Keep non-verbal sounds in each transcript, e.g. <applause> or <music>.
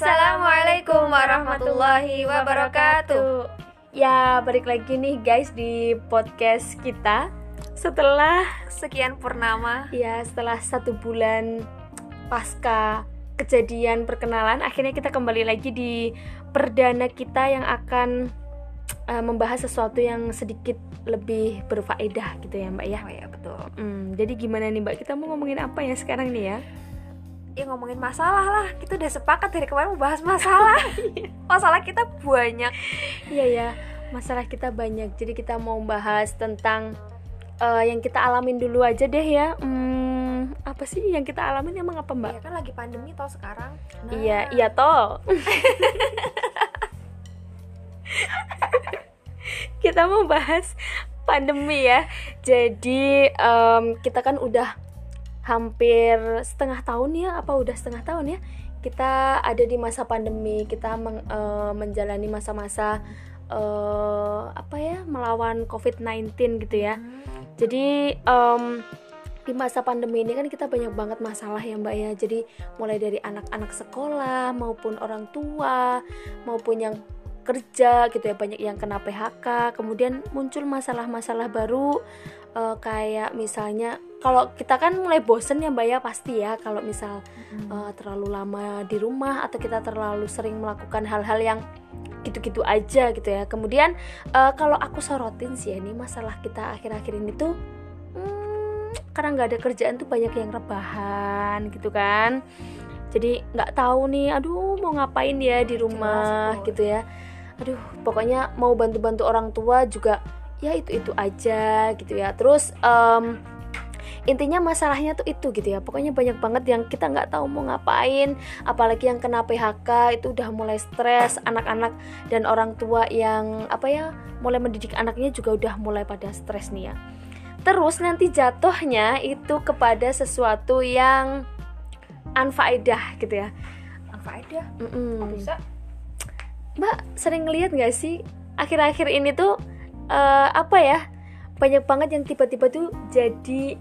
Assalamualaikum warahmatullahi wabarakatuh. Ya, balik lagi nih guys di podcast kita setelah Sekian purnama. ya setelah satu bulan pasca kejadian perkenalan, akhirnya kita kembali lagi di perdana kita yang akan eh, membahas sesuatu yang sedikit lebih berfaedah gitu ya Mbak ya. Oh ya betul. Hmm, jadi gimana nih Mbak? Kita mau ngomongin apa ya sekarang nih ya? Ya ngomongin masalah lah. Kita udah sepakat dari kemarin mau bahas masalah. <laughs> masalah kita banyak. Iya ya, masalah kita banyak. Jadi kita mau bahas tentang eh, yang kita alamin dulu aja deh ya. Hmm, apa sih yang kita alamin emang apa Mbak? Ya kan lagi pandemi toh sekarang. Nah, Iya, iya toh. <laughs> kita mau bahas pandemi ya. Jadi em, kita kan udah hampir setengah tahun ya, apa udah setengah tahun ya? Kita ada di masa pandemi, kita meng- eh, menjalani masa-masa eh, apa ya, melawan COVID-19 gitu ya. Jadi em, di masa pandemi ini kan kita banyak banget masalah ya mbak ya. Jadi mulai dari anak-anak sekolah maupun orang tua maupun yang kerja gitu ya banyak yang kena PHK. Kemudian muncul masalah-masalah baru eh, kayak misalnya kalau kita kan mulai bosen ya mbak ya pasti ya kalau misal hmm. eh, terlalu lama di rumah atau kita terlalu sering melakukan hal-hal yang gitu-gitu aja gitu ya. Kemudian eh, kalau aku sorotin sih ya, ini masalah kita akhir-akhir ini tuh hmm, karena nggak ada kerjaan tuh banyak yang rebahan gitu kan. Jadi nggak tahu nih, aduh mau ngapain ya di rumah betul. gitu ya. Aduh, pokoknya mau bantu-bantu orang tua juga ya itu-itu aja gitu ya. Terus em, intinya masalahnya tuh itu gitu ya pokoknya banyak banget yang kita nggak tahu mau ngapain apalagi yang kena PHK itu udah mulai stres anak-anak dan orang tua yang apa ya mulai mendidik anaknya juga udah mulai pada stres nih ya terus nanti jatuhnya itu kepada sesuatu yang anfaedah gitu ya Faedah. Mm-mm. Kok bisa? Mbak sering ngeliat nggak sih akhir-akhir ini tuh eh, apa ya banyak banget yang tiba-tiba tuh jadi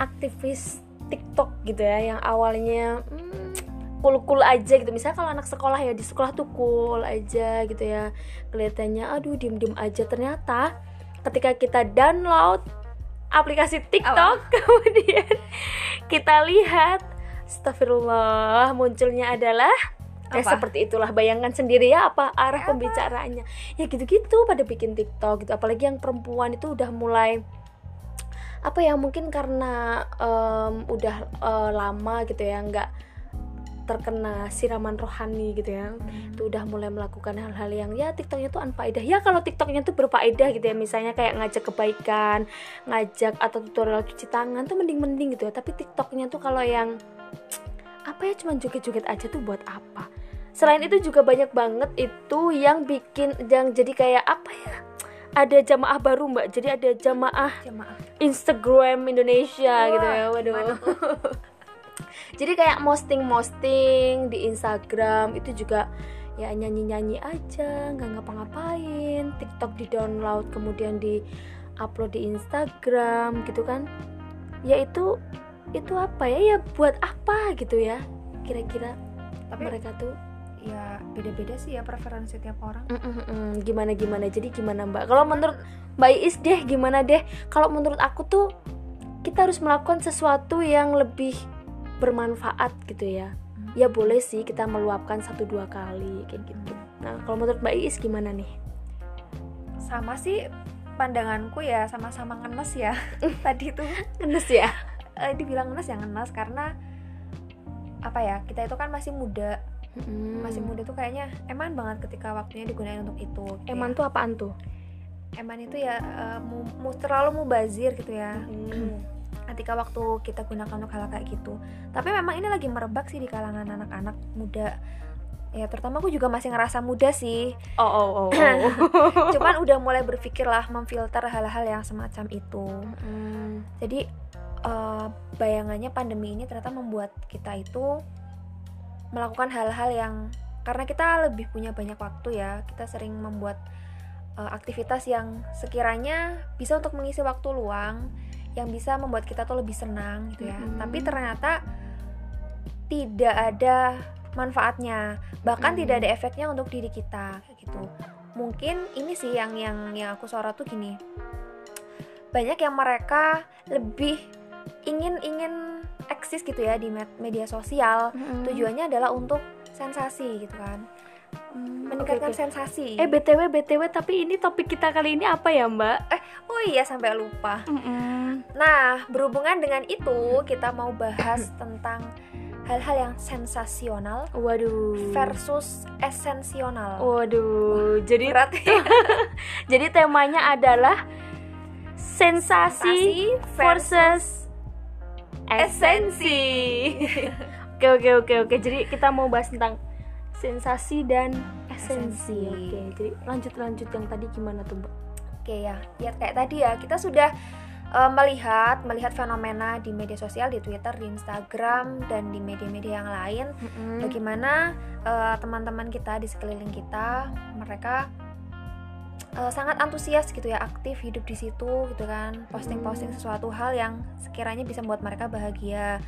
aktivis TikTok gitu ya yang awalnya hmm, cool-cool aja gitu. Misalnya kalau anak sekolah ya di sekolah tuh cool aja gitu ya. Kelihatannya aduh diem-diem aja. Ternyata ketika kita download aplikasi TikTok <laughs> kemudian kita lihat Astagfirullah munculnya adalah ya Apa? seperti itulah bayangkan sendiri ya apa arah Apa? pembicaraannya ya gitu-gitu pada bikin TikTok gitu apalagi yang perempuan itu udah mulai apa ya mungkin karena em, udah eh, lama gitu ya nggak terkena siraman rohani gitu ya itu udah mulai melakukan hal-hal yang ya TikToknya tuh anfaedah ya kalau TikToknya tuh berfaedah gitu ya misalnya kayak ngajak kebaikan ngajak atau tutorial cuci tangan tuh mending-mending gitu ya tapi TikToknya tuh kalau yang apa ya cuman joget-joget aja tuh buat apa? Selain itu juga banyak banget itu yang bikin yang jadi kayak apa ya? Ada jamaah baru mbak. Jadi ada jamaah Jemaah. Instagram Indonesia Wah, gitu ya. Waduh. <laughs> jadi kayak posting-posting di Instagram itu juga ya nyanyi-nyanyi aja nggak ngapa-ngapain. TikTok di download kemudian di upload di Instagram gitu kan. Ya itu apa ya? Ya buat apa? gitu ya kira-kira. Tapi mereka tuh ya beda-beda sih ya preferensi tiap orang. Mm, mm, mm. gimana gimana jadi gimana mbak? Kalau menurut mbak Iis deh gimana deh? Kalau menurut aku tuh kita harus melakukan sesuatu yang lebih bermanfaat gitu ya. Ya boleh sih kita meluapkan satu dua kali kayak gitu. Nah kalau menurut mbak Iis gimana nih? Sama sih pandanganku ya sama-sama ngenes ya. <laughs> Tadi tuh. Ngenes ya eh, dibilang ngenes ya ngenes karena apa ya kita itu kan masih muda masih muda tuh kayaknya eman banget ketika waktunya digunakan untuk itu gitu eman ya. tuh apaan tuh eman itu ya eh, mu, mu- terlalu mubazir gitu ya Hmm. <clears throat> ketika waktu kita gunakan untuk hal kayak gitu tapi memang ini lagi merebak sih di kalangan anak-anak muda ya terutama aku juga masih ngerasa muda sih oh oh oh, <clears throat> oh. <laughs> cuman udah mulai berpikir lah memfilter hal-hal yang semacam itu Hmm. jadi eh, bayangannya pandemi ini ternyata membuat kita itu melakukan hal-hal yang karena kita lebih punya banyak waktu ya kita sering membuat eh, aktivitas yang sekiranya bisa untuk mengisi waktu luang yang bisa membuat kita tuh lebih senang gitu ya Mhm. tapi ternyata tidak ada manfaatnya bahkan Hmm. tidak ada efeknya untuk diri kita gitu mungkin ini sih yang yang yang aku sorot tuh gini banyak yang mereka lebih ingin ingin eksis gitu ya di med- media sosial Mm-mm. tujuannya adalah untuk sensasi gitu kan Hmm, meningkatkan oke, oke. sensasi Eh btw btw tapi ini topik kita kali ini apa ya mbak? oh iya sampai lupa Mm-mm. Nah, berhubungan dengan itu, kita mau bahas <clears throat> tentang hal-hal yang sensasional Waduh. versus esensional. Waduh. Jadi Berat ya. <laughs> jadi temanya adalah sensasi Sensasi versus versus esensi. <laughs> Oke oke oke oke. Jadi kita mau bahas tentang sensasi dan esensi. Esensi. Oke. Jadi lanjut lanjut yang tadi gimana tuh mbak? Oke ya, ya kayak tadi ya, kita sudah eh, melihat melihat fenomena di media sosial, di Twitter, di Instagram dan di media-media yang lain bagaimana eh, teman-teman kita di sekeliling kita mereka eh, sangat antusias gitu ya aktif hidup di situ gitu kan posting-posting Hmm. sesuatu hal yang sekiranya bisa membuat mereka bahagia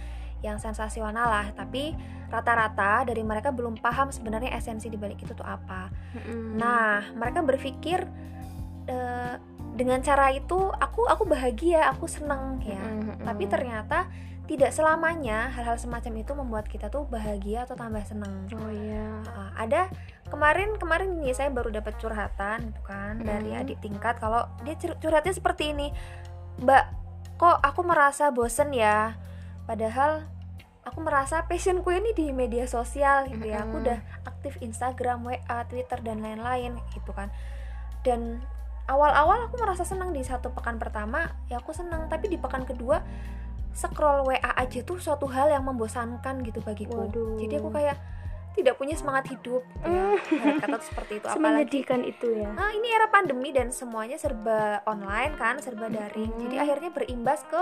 yang sensasional lah tapi rata-rata dari mereka belum paham sebenarnya esensi di balik itu tuh apa Mm-mm. nah mereka berpikir eh, dengan cara itu aku aku bahagia aku seneng ya Mm-mm. tapi ternyata tidak selamanya hal-hal semacam itu membuat kita tuh bahagia atau tambah seneng. oh iya. Uh, ada kemarin kemarin nih saya baru dapat curhatan gitu kan dari Mm. adik tingkat kalau dia cur- curhatnya seperti ini, Mbak, kok aku merasa bosen ya, padahal aku merasa passionku ini di media sosial gitu ya, aku Mm-mm. udah aktif Instagram, WA, Twitter dan lain-lain gitu kan, dan awal-awal aku merasa senang di satu pekan pertama ya aku senang tapi di pekan kedua scroll WA aja tuh suatu hal yang membosankan gitu bagiku Waduh. jadi aku kayak tidak punya semangat hidup gitu ya. <laughs> Kata tuh seperti itu apalagi itu ya. nah ini era pandemi dan semuanya serba online kan serba daring Mm-mm. jadi akhirnya berimbas ke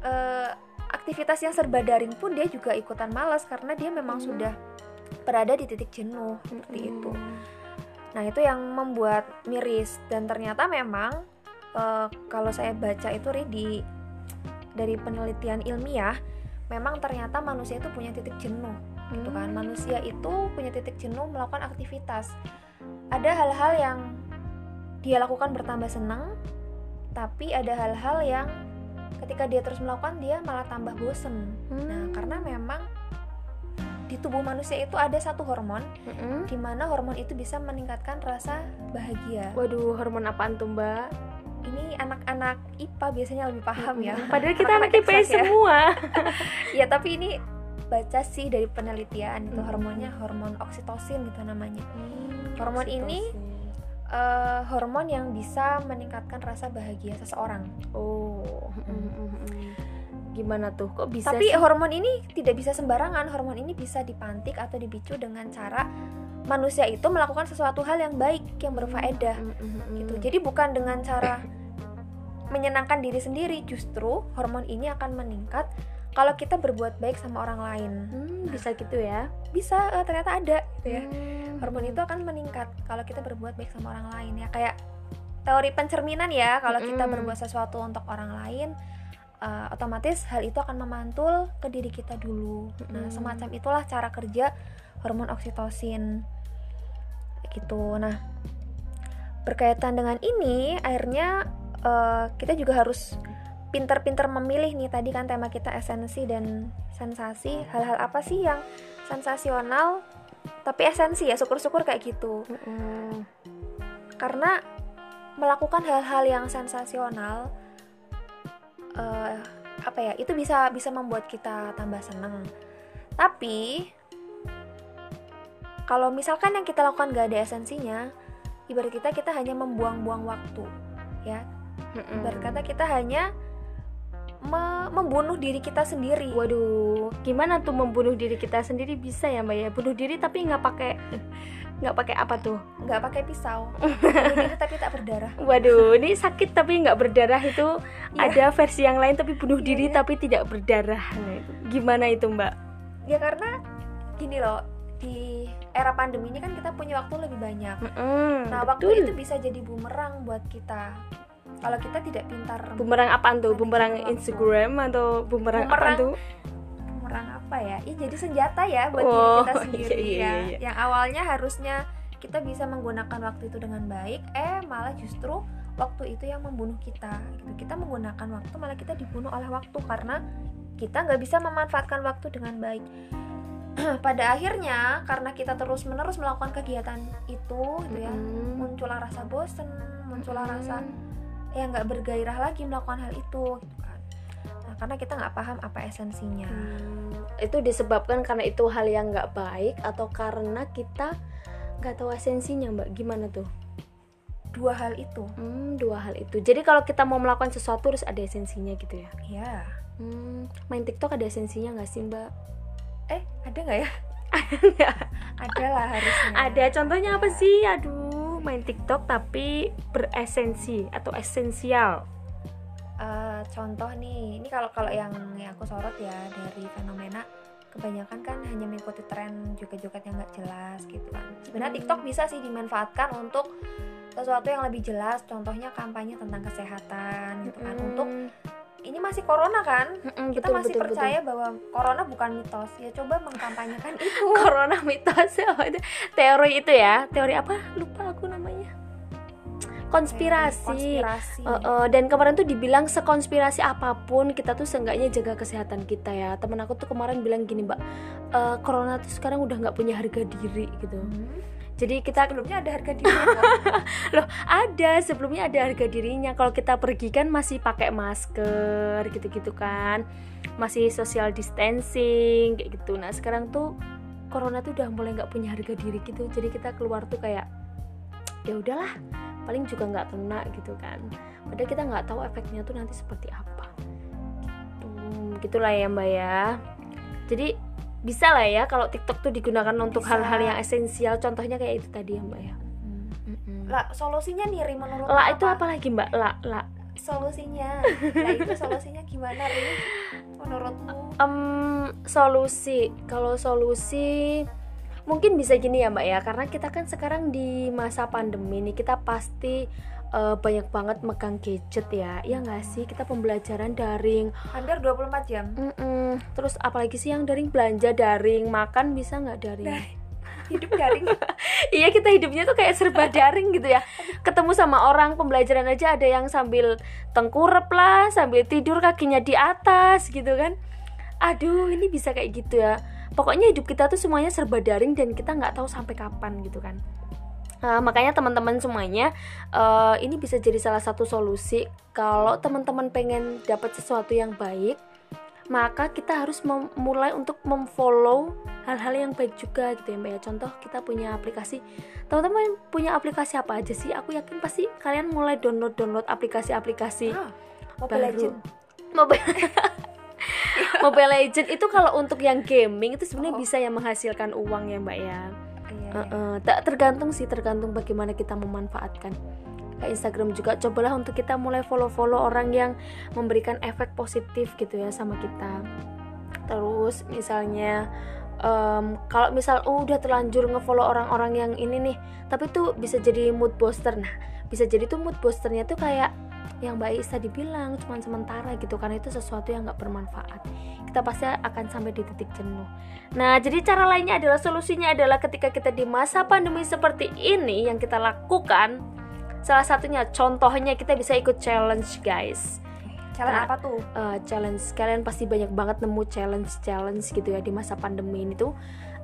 eh, aktivitas yang serba daring pun dia juga ikutan malas karena dia memang Mm. sudah berada di titik jenuh seperti itu. Nah, itu yang membuat miris dan ternyata memang eh, kalau saya baca itu Ri, di dari penelitian ilmiah memang ternyata manusia itu punya titik jenuh gitu kan. Hmm. Manusia itu punya titik jenuh melakukan aktivitas. Ada hal-hal yang dia lakukan bertambah senang, tapi ada hal-hal yang ketika dia terus melakukan dia malah tambah bosen. Nah, Hmm. karena memang di tubuh manusia itu ada satu hormon Mm-mm. di mana hormon itu bisa meningkatkan rasa bahagia. Waduh, hormon apaan tuh mbak? Ini anak-anak IPA biasanya lebih paham ya. Padahal kita anak IPS eksak ya. semua. <laughs> Ya tapi ini baca sih dari penelitian itu Mm-mm. hormonnya hormon oksitosin gitu namanya. Hmm, Hormon ini Eh, hormon yang bisa meningkatkan rasa bahagia seseorang. Oh, mm-mm. gimana tuh? Kok bisa? tapi sih? hormon ini tidak bisa sembarangan. Hormon ini bisa dipantik atau dipicu dengan cara manusia itu melakukan sesuatu hal yang baik yang berfaedah. Mm-mm. gitu. Jadi bukan dengan cara <coughs> menyenangkan diri sendiri, justru hormon ini akan meningkat kalau kita berbuat baik sama orang lain. Hmm, bisa gitu ya? Bisa eh, ternyata ada gitu ya. Hmm. Hormon itu akan meningkat kalau kita berbuat baik sama orang lain ya. Kayak teori pencerminan ya, kalau kita Mm-mm. berbuat sesuatu untuk orang lain eh, otomatis hal itu akan memantul ke diri kita dulu. Nah, Mm-mm. semacam itulah cara kerja hormon oksitosin. Gitu. Nah, berkaitan dengan ini akhirnya eh, kita juga harus pinter-pinter memilih nih tadi kan tema kita esensi dan sensasi. Hal-hal apa sih yang sensasional tapi esensi ya? Syukur-syukur kayak gitu. Mm-mm. karena melakukan hal-hal yang sensasional eh, apa ya itu bisa bisa membuat kita tambah seneng. Tapi kalau misalkan yang kita lakukan gak ada esensinya ibarat kita kita hanya membuang-buang waktu ya Mm-mm. ibarat kata kita hanya me- membunuh diri kita sendiri Waduh, gimana tuh membunuh diri kita sendiri bisa ya mbak ya? Bunuh diri tapi nggak pakai <laughs> nggak pakai apa tuh? nggak pakai pisau <laughs> bunuh diri tapi tak berdarah Waduh, ini sakit tapi nggak berdarah itu Iya. ada versi yang lain tapi bunuh Iya, diri iya. tapi tidak berdarah. Itu gimana itu mbak? ya karena gini loh di era pandemi ini kan kita punya waktu lebih banyak Mm-mm, nah betul. waktu itu bisa jadi bumerang buat kita kalau kita tidak pintar bumerang apaan tuh? Bumerang. Instagram atau bumerang, apaan Bumerang tuh? bumerang apa ya? Ini jadi senjata ya buat Oh, diri kita <laughs> iya, sendiri iya, ya. iya. Yang awalnya harusnya kita bisa menggunakan waktu itu dengan baik, eh malah justru waktu itu yang membunuh kita. Gitu. Kita menggunakan waktu malah kita dibunuh oleh waktu karena kita nggak bisa memanfaatkan waktu dengan baik. <clears throat> Pada akhirnya karena kita terus menerus melakukan kegiatan itu, gitu ya, Mm-mm. muncullah rasa bosen, muncullah Mm-mm. rasa ya nggak bergairah lagi melakukan hal itu gitu kan. Nah, karena kita nggak paham apa esensinya. Hmm, itu disebabkan karena itu hal yang nggak baik atau karena kita nggak tahu esensinya mbak? Gimana tuh? Dua hal itu. Hmm, dua hal itu. Jadi kalau kita mau melakukan sesuatu harus ada esensinya gitu ya? Ya hmm, main TikTok ada esensinya nggak sih mbak? Eh ada nggak ya? <laughs> Ada lah harusnya. Ada. Contohnya apa Ada. sih? Aduh main TikTok tapi beresensi atau esensial? Eh, contoh nih ini kalau kalau yang, yang aku sorot ya dari fenomena kebanyakan kan hanya mengikuti tren joget-joget yang nggak jelas gitu kan. Sebenarnya Hmm. TikTok bisa sih dimanfaatkan untuk sesuatu yang lebih jelas contohnya kampanye tentang kesehatan gitu kan. Untuk Hmm, ini masih corona kan? Mm-mm, kita betul, masih betul, percaya bahwa corona bukan mitos. Ya coba mengkampanyekan <laughs> itu. Betul. corona mitos. <laughs> Itu? teori itu ya. Teori apa? Lupa aku namanya. Konspirasi. Konspirasi. Uh, uh, dan kemarin tuh dibilang sekonspirasi apa pun kita tuh seenggaknya jaga kesehatan kita ya. Temen aku tuh kemarin bilang gini mbak "Eh, corona tuh sekarang udah nggak punya harga diri gitu. Hmm. Jadi kita sebelumnya ada harga diri <laughs> kok. ada. Sebelumnya ada harga dirinya. Kalau kita pergi kan masih pakai masker gitu-gitu kan. Masih social distancing kayak gitu. Nah sekarang tuh corona tuh udah mulai nggak punya harga diri gitu. Jadi kita keluar tuh kayak ya udahlah paling juga nggak kena gitu kan. Padahal kita nggak tahu efeknya tuh nanti seperti apa. Gitu. Gitulah ya mbak ya. Jadi bisa lah ya kalau TikTok tuh digunakan untuk hal-hal yang esensial. Contohnya kayak itu tadi ya mbak ya. Hmm. Lah solusinya nih Ri, menurut lah itu apa lagi mbak? Lah lah. Solusinya. Nah itu solusinya gimana Ri menurutmu? Em, solusi. Kalau solusi mungkin bisa gini ya mbak ya. Karena kita kan sekarang di masa pandemi nih kita pasti eh, banyak banget megang gadget ya. Ya nggak sih? Kita pembelajaran daring. Hampir 24 jam. Mm-mm. terus apalagi sih yang daring? Belanja daring makan bisa nggak daring? Daring. hidup daring. <laughs> Iya kita hidupnya tuh kayak serba daring gitu ya. Ketemu sama orang pembelajaran aja ada yang sambil tengkurap lah sambil tidur kakinya di atas gitu kan. Aduh ini bisa kayak gitu ya. Pokoknya hidup kita tuh semuanya serba daring dan kita nggak tahu sampai kapan gitu kan Nah, makanya teman-teman semuanya eh, ini bisa jadi salah satu solusi. Kalau teman-teman pengen dapat sesuatu yang baik maka kita harus mem- mulai untuk memfollow hal-hal yang baik juga gitu ya mbak ya. Contoh kita punya aplikasi. Teman-teman punya aplikasi apa aja sih? Aku yakin pasti kalian mulai download download aplikasi-aplikasi Ah, Mobile baru. Legend. Mobile <laughs> Mobile Legend itu kalau untuk yang gaming itu sebenarnya Oh. bisa yang menghasilkan uang ya mbak ya Iya, Eh, eh, tak tergantung sih tergantung bagaimana kita memanfaatkan. Kayak Instagram juga cobalah untuk kita mulai follow-follow orang yang memberikan efek positif gitu ya sama kita. Terus misalnya em, kalau misal oh, udah terlanjur ngefollow orang-orang yang ini nih tapi tuh bisa jadi mood booster. Nah bisa jadi tuh mood boosternya tuh kayak yang Mbak Isa dibilang cuman sementara gitu karena itu sesuatu yang nggak bermanfaat kita pasti akan sampai di titik jenuh Nah, jadi cara lainnya adalah solusinya adalah ketika kita di masa pandemi seperti ini yang kita lakukan, salah satunya contohnya kita bisa ikut challenge, guys. challenge Nah, apa tuh Eh, challenge kalian pasti banyak banget nemu challenge challenge gitu ya di masa pandemi ini tuh.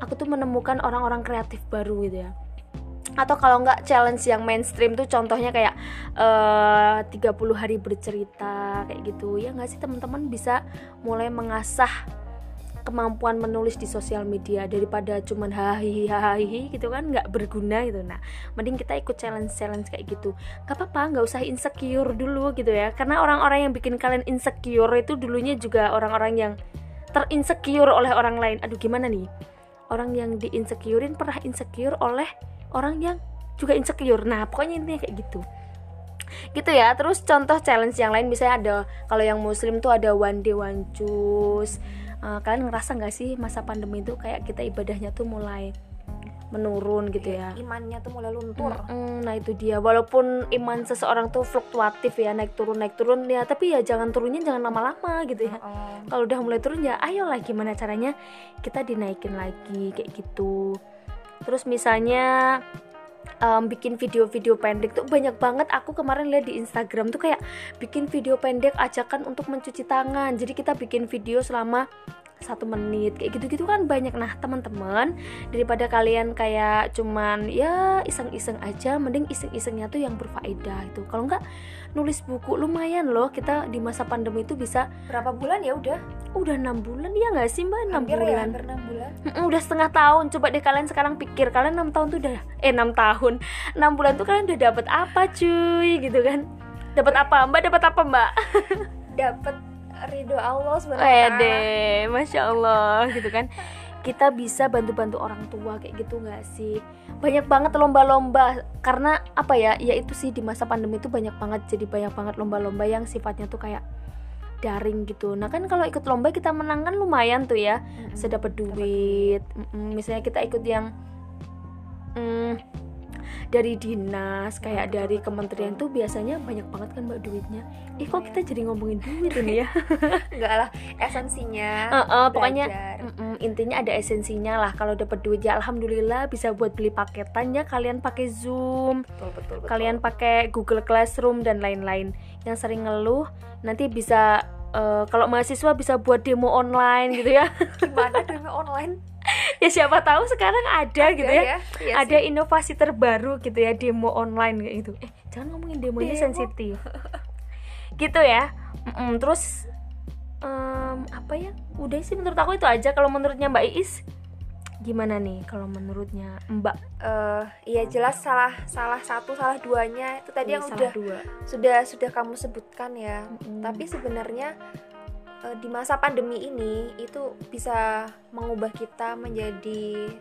Aku tuh menemukan orang-orang kreatif baru gitu ya. Atau kalau nggak challenge yang mainstream tuh contohnya kayak eh 30 hari bercerita kayak gitu. Ya nggak sih teman-teman bisa mulai mengasah kemampuan menulis di sosial media daripada cuman hahihi hahihi gitu kan nggak berguna gitu. Nah mending kita ikut challenge challenge kayak gitu. Nggak apa-apa nggak usah insecure dulu gitu ya. Karena orang-orang yang bikin kalian insecure itu dulunya juga orang-orang yang terinsecure oleh orang lain. Aduh gimana nih? Orang yang diinsecurein pernah insecure oleh orang yang juga insecure. Nah pokoknya intinya kayak gitu. Gitu ya. Terus contoh challenge yang lain misalnya ada kalau yang muslim tuh ada one day one juice Eh, kalian ngerasa nggak sih masa pandemi itu kayak kita ibadahnya tuh mulai menurun gitu ya? imannya tuh mulai luntur. Mm-mm, nah itu dia. Walaupun iman seseorang tuh fluktuatif ya naik turun naik turun ya tapi ya jangan turunnya jangan lama-lama gitu ya. Oh, kalau udah mulai turun ya ayolah gimana caranya kita dinaikin lagi kayak gitu terus misalnya em, bikin video-video pendek tuh banyak banget. Aku kemarin lihat di Instagram tuh kayak bikin video pendek ajakan untuk mencuci tangan. Jadi kita bikin video selama satu menit kayak gitu-gitu kan banyak. Nah teman-teman daripada kalian kayak cuman ya iseng-iseng aja mending iseng-isengnya tuh yang berfaedah itu kalau nggak nulis buku lumayan loh. Kita di masa pandemi itu bisa berapa bulan ya udah? Udah enam bulan ya nggak sih mbak? Enam ya bulan. hampir enam bulan. Mm-mm, udah setengah tahun. Coba deh kalian sekarang pikir kalian enam tahun tuh udah eh enam tahun. Enam bulan tuh kalian udah dapat apa cuy? Gitu kan. Dapat apa? Mbak dapat apa mbak? <laughs> Dapat ridho Allah sebenarnya Wede, masya Allah gitu kan. Kita bisa bantu-bantu orang tua kayak gitu nggak sih? Banyak banget lomba-lomba karena apa ya ya itu sih di masa pandemi itu banyak banget jadi banyak banget lomba-lomba yang sifatnya tuh kayak daring gitu. Nah kan kalau ikut lomba kita menang kan lumayan tuh ya bisa dapat duit. Mm-mm, misalnya kita ikut yang mm, dari dinas kayak dari kementerian tuh biasanya banyak banget kan mbak duitnya. Ih kok kita jadi ngomongin duit ini ya? <laughs> Enggak lah esensinya Heeh, pokoknya belajar. mm-mm, intinya ada esensinya lah. Kalau dapat duit ya alhamdulillah bisa buat beli paketan ya. Kalian pakai zoom betul betul betul. kalian pakai Google Classroom dan lain-lain. Yang sering ngeluh nanti bisa eh, kalau mahasiswa bisa buat demo online gitu ya. <laughs> Gimana demi online ya siapa tahu sekarang ada, gitu ya, Iya ada sih. inovasi terbaru gitu ya demo online kayak gitu. Eh jangan ngomongin demonya Demo. sensitif. Gitu ya. Mm-mm, terus em, apa ya? Udah sih menurut aku itu aja. Kalau menurutnya Mbak Iis gimana nih kalau menurutnya Mbak? Eh, iya jelas salah salah satu salah duanya. Itu tadi yang Salah udah dua. sudah sudah kamu sebutkan ya. Mm-mm. tapi sebenarnya eh, di masa pandemi ini itu bisa mengubah kita menjadi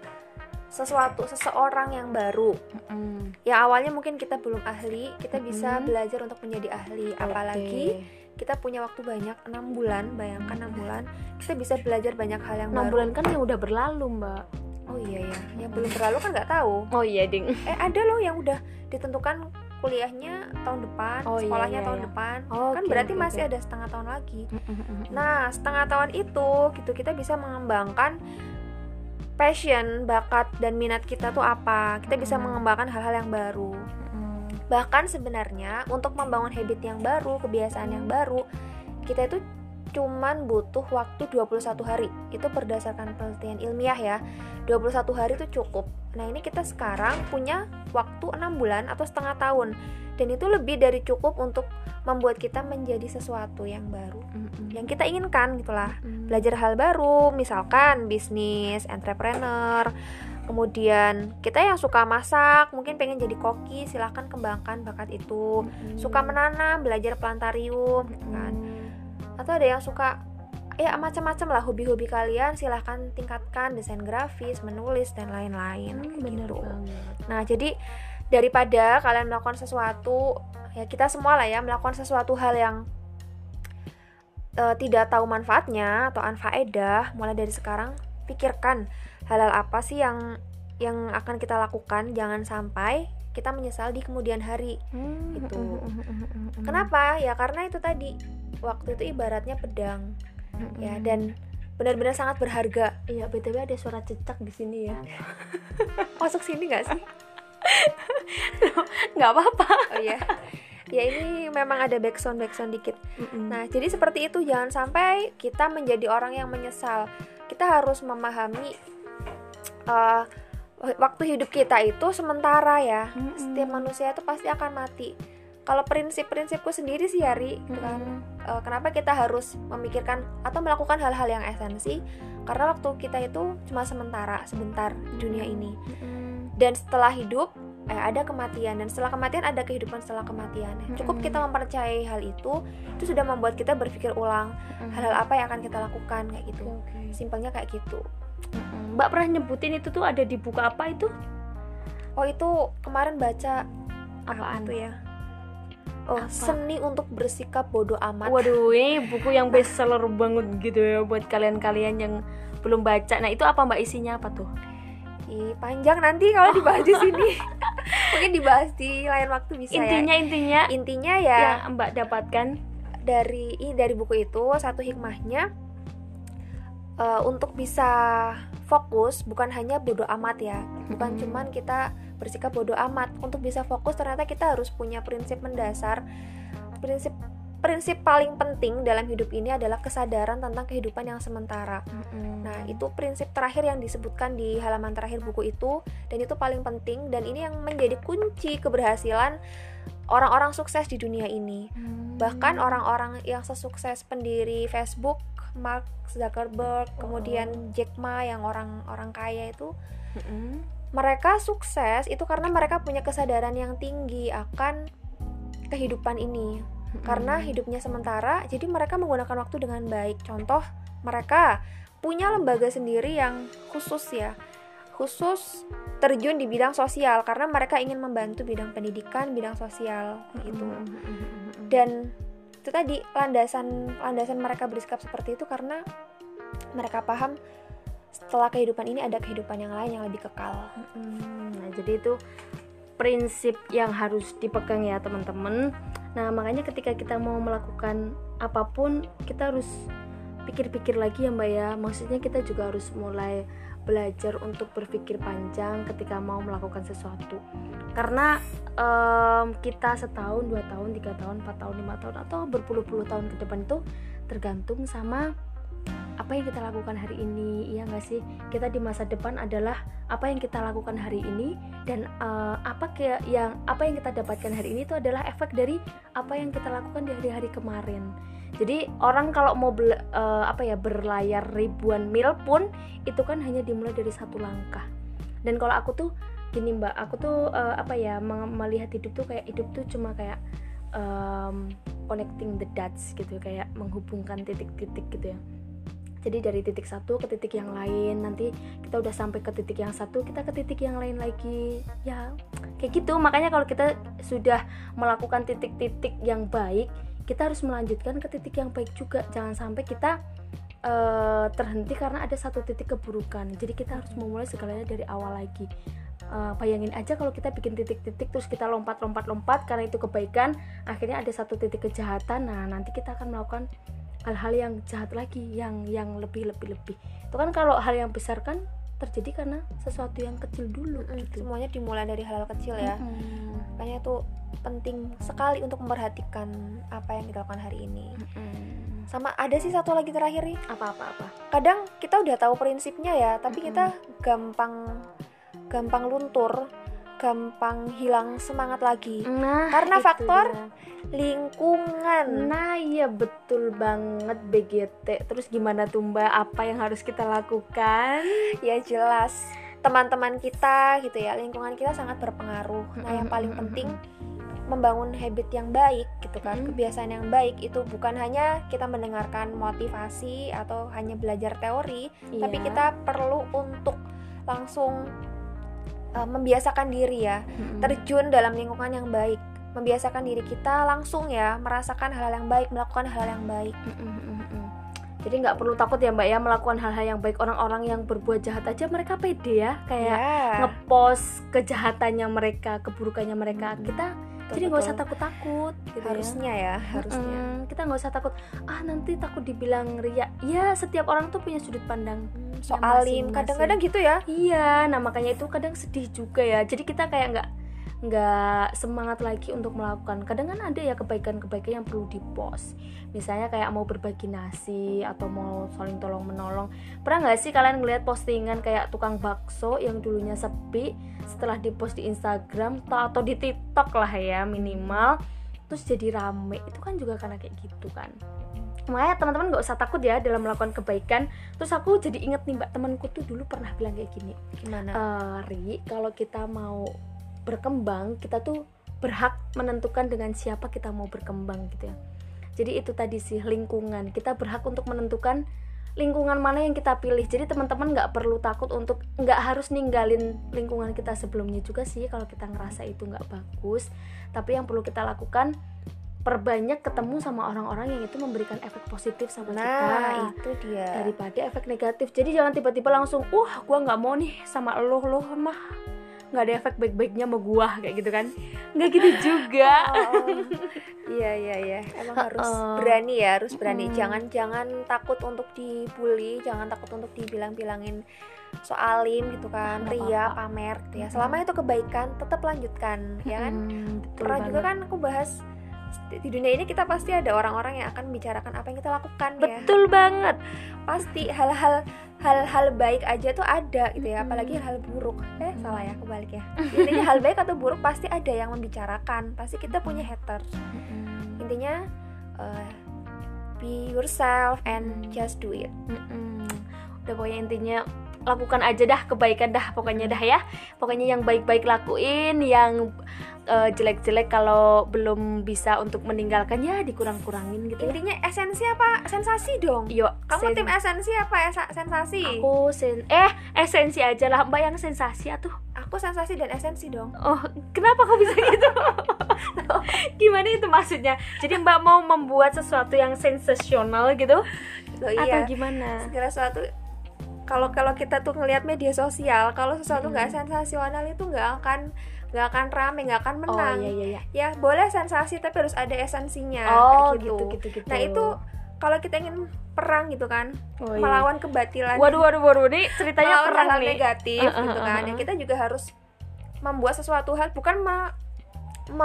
sesuatu seseorang yang baru. Mm-mm. yang awalnya mungkin kita belum ahli kita bisa Mm-mm. belajar untuk menjadi ahli. Apalagi Oke. kita punya waktu banyak enam bulan bayangkan enam bulan kita bisa belajar banyak hal yang enam baru. bulan kan yang udah berlalu Mbak. Oh iya ya. Yang belum berlalu kan nggak tahu. Oh iya ding. Eh ada loh yang udah ditentukan kuliahnya tahun depan Oh, iya, sekolahnya iya, tahun iya. depan Oh, kan oke, berarti oke, masih ada setengah tahun lagi Mm-mm. nah setengah tahun itu gitu kita bisa mengembangkan passion bakat dan minat kita tuh apa kita bisa Mm. mengembangkan hal-hal yang baru bahkan sebenarnya untuk membangun habit yang baru kebiasaan yang baru kita itu cuman butuh waktu 21 hari itu berdasarkan penelitian ilmiah ya 21 hari itu cukup nah ini kita sekarang punya waktu 6 bulan atau setengah tahun dan itu lebih dari cukup untuk membuat kita menjadi sesuatu yang baru Mm-mm. yang kita inginkan gitulah Mm. belajar hal baru, misalkan bisnis, entrepreneur. Kemudian kita yang suka masak, mungkin pengen jadi koki, silahkan kembangkan bakat itu. Mm-mm. Suka menanam, belajar plantarium, gitu kan. Mm. Atau ada yang suka ya macam-macam lah hobi-hobi kalian, silahkan tingkatkan desain grafis, menulis dan lain-lain. Hmm, gitu. banget Nah, jadi daripada kalian melakukan sesuatu, ya kita semua lah ya melakukan sesuatu hal yang eh, tidak tahu manfaatnya atau anfaedah, mulai dari sekarang pikirkan hal-hal apa sih yang yang akan kita lakukan, jangan sampai kita menyesal di kemudian hari. Hmm, Gitu. mm, mm, mm, mm, mm. Kenapa? Ya karena itu tadi waktu itu ibaratnya pedang, Mm, ya mm. dan benar-benar sangat berharga. Iya, BTW ada suara cecak di sini ya. <laughs> Masuk sini nggak sih? <laughs> Nggak apa-apa. Oh iya. Ya ini memang ada backsound backsound dikit. Mm-mm. Nah, jadi seperti itu jangan sampai kita menjadi orang yang menyesal. Kita harus memahami uh, waktu hidup kita itu sementara ya. Mm-mm. Setiap manusia itu pasti akan mati. Kalau prinsip-prinsipku sendiri sih Yari, gitu kan. Mm-mm. Uh, kenapa kita harus memikirkan atau melakukan hal-hal yang esensi? Karena waktu kita itu cuma sementara, sebentar di dunia ini. Mm-mm. Dan setelah hidup eh, ada kematian dan setelah kematian ada kehidupan setelah kematian. Cukup Mm-mm. kita mempercayai hal itu, itu sudah membuat kita berpikir ulang hal-hal apa yang akan kita lakukan kayak gitu. Oke. Simpelnya kayak gitu. Mbak pernah nyebutin itu tuh ada di buku apa itu? Oh itu kemarin baca Apaan? apa tuh ya? Oh Apa? seni untuk bersikap bodoh amat. Waduh, ini <laughs> buku yang bestseller banget gitu ya buat kalian-kalian yang belum baca. Nah, itu apa Mbak isinya apa tuh? Ih, panjang nanti kalau <laughs> dibahas di sini. Mungkin dibahas di lain waktu bisa intinya ya. intinya Intinya ya yang mbak dapatkan dari dari buku itu satu hikmahnya eh, untuk bisa fokus bukan hanya bodoh amat ya. Bukan Mm-mm. cuman kita bersikap bodoh amat. Untuk bisa fokus ternyata kita harus punya prinsip mendasar. Prinsip prinsip paling penting dalam hidup ini adalah kesadaran tentang kehidupan yang sementara Nah, itu prinsip terakhir yang disebutkan di halaman terakhir buku itu dan itu paling penting dan ini yang menjadi kunci keberhasilan orang-orang sukses di dunia ini. Bahkan orang-orang yang sesukses pendiri Facebook, Mark Zuckerberg, kemudian Jack Ma yang orang-orang kaya itu, Mm-mm. mereka sukses itu karena mereka punya kesadaran yang tinggi akan kehidupan ini. Karena hidupnya sementara, jadi mereka menggunakan waktu dengan baik. Contoh, mereka punya lembaga sendiri yang khusus ya, khusus terjun di bidang sosial karena mereka ingin membantu bidang pendidikan, bidang sosial gitu. Mm-mm. Dan itu tadi landasan landasan mereka bersikap seperti itu karena mereka paham setelah kehidupan ini ada kehidupan yang lain yang lebih kekal. Mm, Nah, jadi itu prinsip yang harus dipegang ya, teman-teman. Nah, makanya ketika kita mau melakukan apa pun, kita harus pikir-pikir lagi ya, Mbak ya. Maksudnya kita juga harus mulai belajar untuk berpikir panjang ketika mau melakukan sesuatu. Karena em, kita setahun, dua tahun, tiga tahun, empat tahun, lima tahun, atau berpuluh-puluh tahun ke depan itu tergantung sama apa yang kita lakukan hari ini iya nggak sih? Kita di masa depan adalah apa yang kita lakukan hari ini dan eh, apa kayak yang apa yang kita dapatkan hari ini itu adalah efek dari apa yang kita lakukan di hari-hari kemarin. Jadi orang kalau mau eh, apa ya berlayar ribuan mil pun itu kan hanya dimulai dari satu langkah. Dan kalau aku tuh gini mbak aku tuh eh, apa ya melihat hidup tuh kayak hidup tuh cuma kayak em, connecting the dots gitu kayak menghubungkan titik-titik gitu ya jadi dari titik satu ke titik yang lain nanti kita udah sampai ke titik yang satu kita ke titik yang lain lagi. Ya kayak gitu. Makanya kalau kita sudah melakukan titik-titik yang baik kita harus melanjutkan ke titik yang baik juga. Jangan sampai kita eh, terhenti karena ada satu titik keburukan. Jadi kita harus memulai segalanya dari awal lagi. Eh, bayangin aja kalau kita bikin titik-titik terus kita lompat-lompat-lompat karena itu kebaikan akhirnya ada satu titik kejahatan. Nah nanti kita akan melakukan hal-hal yang jahat lagi yang yang lebih lebih lebih itu kan kalau hal yang besar kan terjadi karena sesuatu yang kecil dulu gitu Semuanya dimulai dari hal-hal kecil ya. Mm-mm. Makanya itu penting sekali untuk memperhatikan apa yang kita lakukan hari ini. Mm-mm. Sama ada sih satu lagi terakhir nih. apa apa apa Kadang kita udah tahu prinsipnya ya, tapi Mm-mm. kita gampang gampang luntur, gampang hilang semangat lagi. nah Karena itu faktor. Lingkungan. nah iya betul banget BGT terus gimana tuh mbak apa yang harus kita lakukan Ya jelas teman-teman kita gitu ya, lingkungan kita sangat berpengaruh. Nah, yang paling penting membangun habit yang baik gitu kan. Mm. Kebiasaan yang baik itu bukan hanya kita mendengarkan motivasi atau hanya belajar teori, tapi Iya. kita perlu untuk langsung uh, membiasakan diri ya, Mm-mm. terjun dalam lingkungan yang baik. Membiasakan diri kita langsung ya merasakan hal yang baik, melakukan hal yang baik. Mm, mm, mm, mm. Jadi nggak perlu takut ya mbak ya melakukan hal-hal yang baik orang-orang yang berbuat jahat aja mereka pede ya kayak Ya, ngepost kejahatannya mereka keburukannya mereka kita betul, jadi nggak usah takut-takut gitu ya. harusnya ya, harusnya. Mm, kita nggak usah takut ah nanti takut dibilang ria ya setiap orang tuh punya sudut pandang So Ya, alim, masing-masing. kadang-kadang gitu ya. iya nah makanya itu kadang sedih juga ya jadi kita kayak nggak nggak semangat lagi untuk melakukan. Kadang kan ada ya kebaikan-kebaikan yang perlu dipost misalnya kayak mau berbagi nasi atau mau saling tolong menolong pernah nggak sih kalian ngeliat postingan kayak tukang bakso yang dulunya sepi setelah dipost di Instagram ta- atau di TikTok lah ya minimal terus jadi rame. Itu kan juga karena kayak gitu kan. Makanya teman-teman nggak usah takut ya dalam melakukan kebaikan. Terus aku jadi inget nih mbak temanku tuh dulu pernah bilang kayak gini. Gimana? Eh, Ri kalau kita mau berkembang kita tuh berhak menentukan dengan siapa kita mau berkembang gitu ya. Jadi itu tadi sih lingkungan. Kita berhak untuk menentukan lingkungan mana yang kita pilih. Jadi teman-teman nggak perlu takut untuk nggak harus ninggalin lingkungan kita sebelumnya juga sih kalau kita ngerasa itu nggak bagus. Tapi yang perlu kita lakukan perbanyak ketemu sama orang-orang yang itu memberikan efek positif sama nah kita itu dia. Daripada efek negatif. Jadi jangan tiba-tiba langsung wah gua nggak mau nih sama lo lo mah nggak ada efek baik-baiknya sama gua kayak gitu kan? Nggak gitu juga. Oh, iya iya iya. Emang harus Uh-uh. berani ya harus berani. Mm-mm. jangan jangan takut untuk dibully jangan takut untuk dibilang-bilangin soalim gitu kan ria pamer gitu ya. Selama itu kebaikan tetap lanjutkan ya kan? Mm, pernah juga kan aku bahas di dunia ini kita pasti ada orang-orang yang akan membicarakan apa yang kita lakukan ya. Betul banget. Pasti hal-hal hal-hal baik aja tuh ada gitu ya apalagi hal buruk. Eh salah ya kebalik ya. <laughs> Intinya hal baik atau buruk pasti ada yang membicarakan pasti kita punya haters. Mm-mm. intinya uh, be yourself and just do it. Udah pokoknya intinya lakukan aja dah kebaikan dah pokoknya dah ya. Pokoknya yang baik-baik lakuin yang eh, jelek-jelek kalau belum bisa untuk meninggalkan ya dikurang-kurangin gitu. Ya intinya esensi apa? Sensasi dong. Yuk kamu sen- tim esensi apa? Esa- sensasi? Aku sen eh esensi aja lah mbak yang sensasi atuh. Aku sensasi dan esensi dong. Oh kenapa kok bisa gitu? <laughs> Gimana itu maksudnya? Jadi mbak mau membuat sesuatu yang sensasional gitu? Loh, atau iya gimana? Segala sesuatu kalau kalau kita tuh ngelihat media sosial kalau sesuatu nggak Mm. sensasional itu nggak akan nggak akan rame nggak akan oh menang. iya iya iya. Ya boleh sensasi tapi harus ada esensinya oh kayak gitu gitu gitu. Nah itu kalau kita ingin perang gitu kan Oh, iya. melawan kebatilan. Waduh waduh waduh ini ceritanya melawan perang hal nih. negatif Uh, uh, gitu uh, kan. uh, ya uh. kita juga harus membuat sesuatu hal bukan me-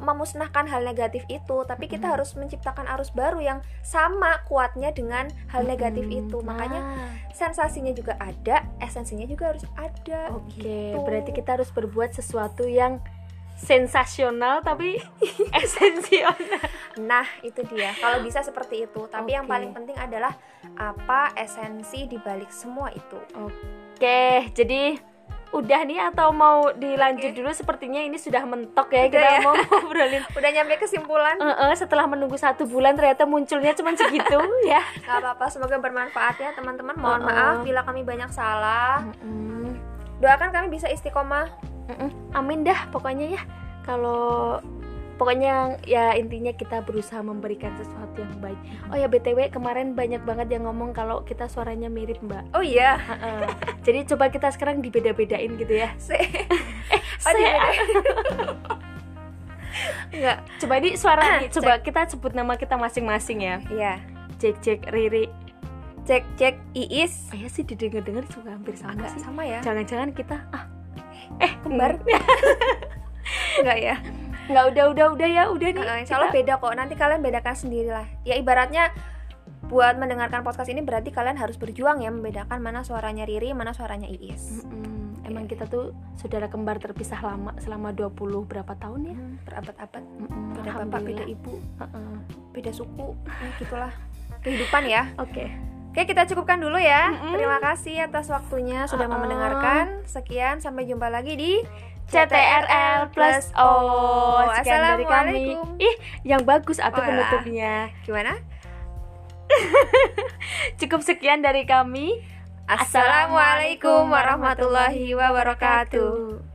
me- memusnahkan hal negatif itu tapi kita Mm-mm. harus menciptakan arus baru yang sama kuatnya dengan hal negatif Hmm, itu. Makanya nah, sensasinya juga ada esensinya juga harus ada oke gitu. berarti kita harus berbuat sesuatu yang sensasional tapi <laughs> esensial nah itu dia. Kalau bisa seperti itu. Tapi yang Oke. paling penting adalah apa esensi di balik semua itu. Oke jadi udah nih atau mau dilanjut Oke. dulu sepertinya ini sudah mentok ya Udah kita ya. mau ngobrolin <laughs> udah nyampe kesimpulan Eh, eh, setelah menunggu satu bulan ternyata munculnya cuma segitu <laughs> ya nggak apa-apa semoga bermanfaat ya teman-teman mohon Uh-uh. maaf bila kami banyak salah Mm-mm. doakan kami bisa istiqomah Mm-mm. amin dah pokoknya ya kalau pokoknya ya intinya kita berusaha memberikan sesuatu yang baik oh ya btw kemarin banyak banget yang ngomong kalau kita suaranya mirip mbak oh iya Heeh. jadi coba kita sekarang dibeda-bedain gitu ya <laughs> Se oh, Se- dibeda. Enggak, <laughs> coba di suara <clears throat> nih, coba kita sebut nama kita masing-masing ya iya. Jack Jack Riri Cek cek Iis. oh ya sih didengar-dengar juga hampir sama Agak sih sama ya. jangan-jangan kita ah eh Kembar. <laughs> Enggak ya. Nggak udah udah udah ya udah nih Heeh, Insya Allah kita- beda kok. Nanti kalian bedakan sendiri lah. Ya ibaratnya buat mendengarkan podcast ini berarti kalian harus berjuang ya membedakan mana suaranya Riri, mana suaranya Iis. Mm-mm. Emang kita tuh saudara kembar terpisah lama selama 20 berapa tahun ya? Hmm, Berabad-abad. Mm-mm, Beda bapak, beda ibu, Heeh. beda suku. Ya gitulah. Kehidupan ya. Oke. Oke, kita cukupkan dulu ya. Mm-mm. Terima kasih atas waktunya sudah mau Uh-uh. mendengarkan. Sekian, sampai jumpa lagi di CTRL plus O. Sekian dari kami. Assalamualaikum. Ih, yang bagus atau Oh, penutupnya. Gimana? <laughs> Cukup sekian dari kami. Assalamualaikum warahmatullahi wabarakatuh.